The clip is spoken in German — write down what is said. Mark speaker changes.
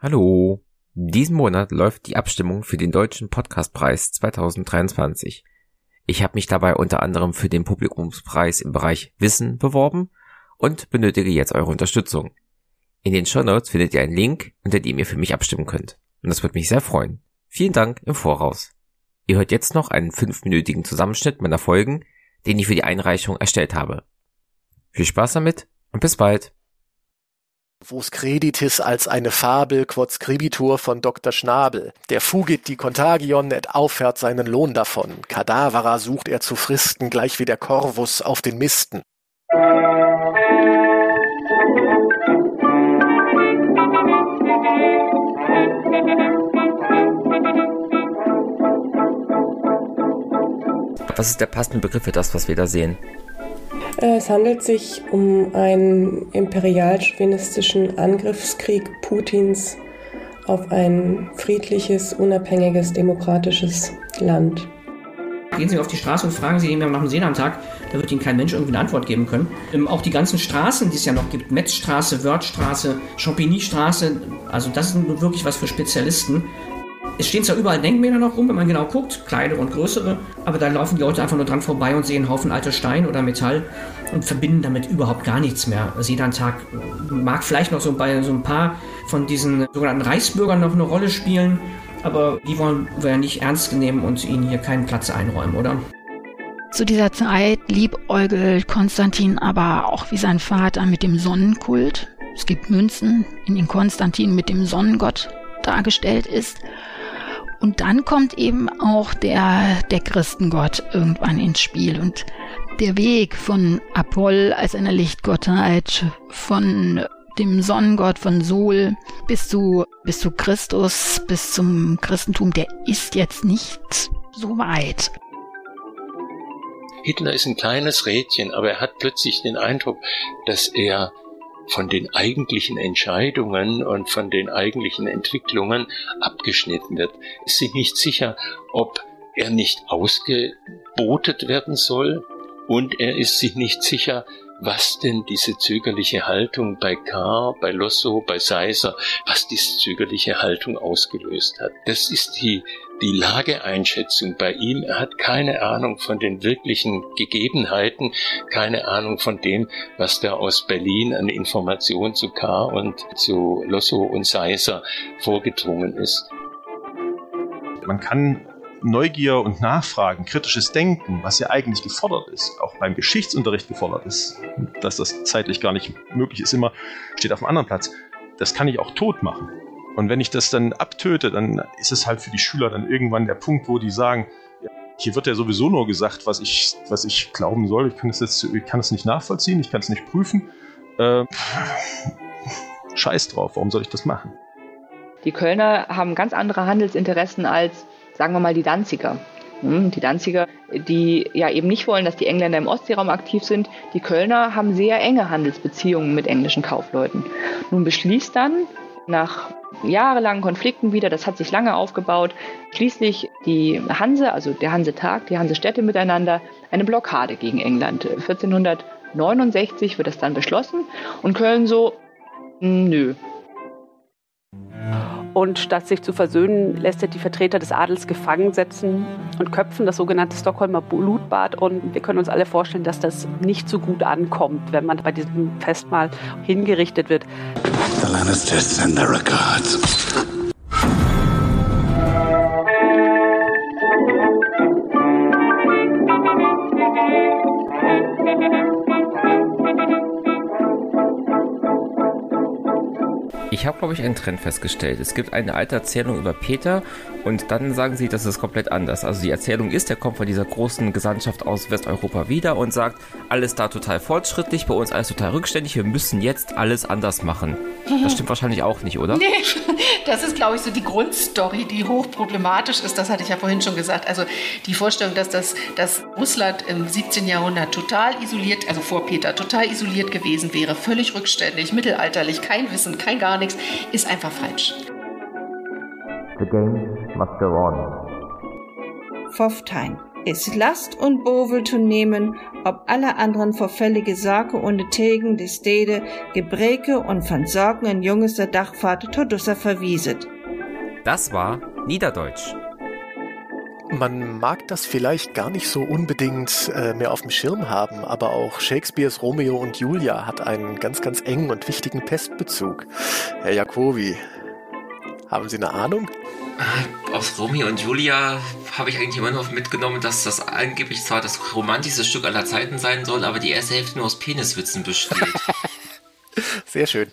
Speaker 1: Hallo. Diesen Monat läuft die Abstimmung für den Deutschen Podcastpreis 2023. Ich habe mich dabei unter anderem für den Publikumspreis im Bereich Wissen beworben und benötige jetzt eure Unterstützung. In den Show Notes findet ihr einen Link, unter dem ihr für mich abstimmen könnt. Und das würde mich sehr freuen. Vielen Dank im Voraus. Ihr hört jetzt noch einen fünfminütigen Zusammenschnitt meiner Folgen, den ich für die Einreichung erstellt habe. Viel Spaß damit und bis bald.
Speaker 2: Vos creditis als eine Fabel quod scribitur von Dr. Schnabel. Der fugit die Contagion et auffährt seinen Lohn davon. Kadavera sucht er zu fristen, gleich wie der Corvus auf den Misten.
Speaker 1: Was ist der passende Begriff für das, was wir da sehen?
Speaker 3: Es handelt sich um einen imperial-chauvinistischen Angriffskrieg Putins auf ein friedliches, unabhängiges, demokratisches Land.
Speaker 4: Gehen Sie auf die Straße und fragen Sie jemanden nach dem Seelandtag, da wird Ihnen kein Mensch irgendwie eine Antwort geben können. Ähm, auch die ganzen Straßen, die es ja noch gibt, Metzstraße, Wörthstraße, Champigny-Straße, also das ist wirklich was für Spezialisten. Es stehen zwar überall Denkmäler noch rum, wenn man genau guckt, kleinere und größere, aber da laufen die Leute einfach nur dran vorbei und sehen einen Haufen alter Stein oder Metall und verbinden damit überhaupt gar nichts mehr. Seelandtag mag vielleicht noch so bei so ein paar von diesen sogenannten Reichsbürgern noch eine Rolle spielen, aber die wollen wir ja nicht ernst nehmen und ihnen hier keinen Platz einräumen, oder?
Speaker 5: Zu dieser Zeit liebäugelt Konstantin aber auch wie sein Vater mit dem Sonnenkult. Es gibt Münzen, in denen Konstantin mit dem Sonnengott dargestellt ist. Und dann kommt eben auch der, der Christengott irgendwann ins Spiel. Und der Weg von Apoll als einer Lichtgottheit, von dem Sonnengott von Sol bis zu, bis zu Christus, bis zum Christentum, der ist jetzt nicht so weit.
Speaker 6: Hitler ist ein kleines Rädchen, aber er hat plötzlich den Eindruck, dass er von den eigentlichen Entscheidungen und von den eigentlichen Entwicklungen abgeschnitten wird. Ist sich nicht sicher, ob er nicht ausgebotet werden soll und er ist sich nicht sicher, was denn diese zögerliche Haltung bei Carr, bei Losso, bei Seiser, was diese zögerliche Haltung ausgelöst hat. Das ist die, die Lageeinschätzung bei ihm. Er hat keine Ahnung von den wirklichen Gegebenheiten, keine Ahnung von dem, was da aus Berlin an Informationen zu Carr und zu Losso und Seiser vorgedrungen ist.
Speaker 7: Man kann Neugier und Nachfragen, kritisches Denken, was ja eigentlich gefordert ist, auch beim Geschichtsunterricht gefordert ist, dass das zeitlich gar nicht möglich ist, immer steht auf einem anderen Platz. Das kann ich auch tot machen. Und wenn ich das dann abtöte, dann ist es halt für die Schüler dann irgendwann der Punkt, wo die sagen, hier wird ja sowieso nur gesagt, was ich, was ich glauben soll. Ich kann es jetzt, ich kann es nicht nachvollziehen, ich kann es nicht prüfen. Äh, scheiß drauf, warum soll ich das machen?
Speaker 8: Die Kölner haben ganz andere Handelsinteressen als sagen wir mal, die Danziger. Hm, die Danziger, die ja eben nicht wollen, dass die Engländer im Ostseeraum aktiv sind. Die Kölner haben sehr enge Handelsbeziehungen mit englischen Kaufleuten. Nun beschließt dann nach jahrelangen Konflikten wieder, das hat sich lange aufgebaut, schließlich die Hanse, also der Hansetag, die Hansestädte miteinander, eine Blockade gegen England. 1469 wird das dann beschlossen und Köln so, hm, nö,
Speaker 9: und statt sich zu versöhnen, lässt er die Vertreter des Adels gefangen setzen und köpfen, das sogenannte Stockholmer Blutbad. Und wir können uns alle vorstellen, dass das nicht so gut ankommt, wenn man bei diesem Festmahl hingerichtet wird. The Lannisters send their regards.
Speaker 1: Ich habe, glaube ich, einen Trend festgestellt. Es gibt eine alte Erzählung über Peter und dann sagen sie, das ist komplett anders. Also die Erzählung ist, er kommt von dieser großen Gesandtschaft aus Westeuropa wieder und sagt, alles da total fortschrittlich, bei uns alles total rückständig, wir müssen jetzt alles anders machen. Das stimmt wahrscheinlich auch nicht, oder?
Speaker 10: Nee, das ist, glaube ich, so die Grundstory, die hochproblematisch ist. Das hatte ich ja vorhin schon gesagt. Also die Vorstellung, dass, das, dass Russland im 17. Jahrhundert total isoliert, also vor Peter, total isoliert gewesen wäre, völlig rückständig, mittelalterlich, kein Wissen, kein gar nichts, ist einfach falsch.
Speaker 1: The game must go on.
Speaker 11: FOF Time, es Last und Bovel zu nehmen, ob alle anderen verfällige Sake und Tegen des Stede Gebreke und von Sorgen in jungester Dachfahrt Todusser verwieset.
Speaker 1: Das war Niederdeutsch.
Speaker 2: Man mag das vielleicht gar nicht so unbedingt äh, mehr auf dem Schirm haben, aber auch Shakespeares Romeo und Julia hat einen ganz, ganz engen und wichtigen Pestbezug. Herr Jacobi, haben Sie eine Ahnung?
Speaker 1: Äh, aus Romeo und Julia habe ich eigentlich immer nur mitgenommen, dass das angeblich zwar das romantischste Stück aller Zeiten sein soll, aber die erste Hälfte nur aus Peniswitzen besteht.
Speaker 2: Sehr schön.